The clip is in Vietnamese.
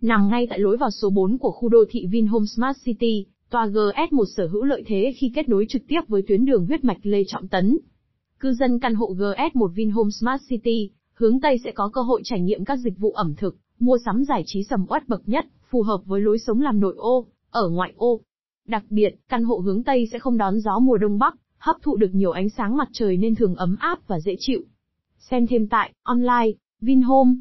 Nằm ngay tại lối vào số 4 của khu đô thị Vinhome Smart City, tòa GS1 sở hữu lợi thế khi kết nối trực tiếp với tuyến đường huyết mạch Lê Trọng Tấn. Cư dân căn hộ GS1 Vinhome Smart City, hướng Tây sẽ có cơ hội trải nghiệm các dịch vụ ẩm thực, mua sắm giải trí sầm uất bậc nhất, phù hợp với lối sống làm nội ô, ở ngoại ô. Đặc biệt, căn hộ hướng Tây sẽ không đón gió mùa đông bắc, hấp thụ được nhiều ánh sáng mặt trời nên thường ấm áp và dễ chịu. Xem thêm tại online Vinhome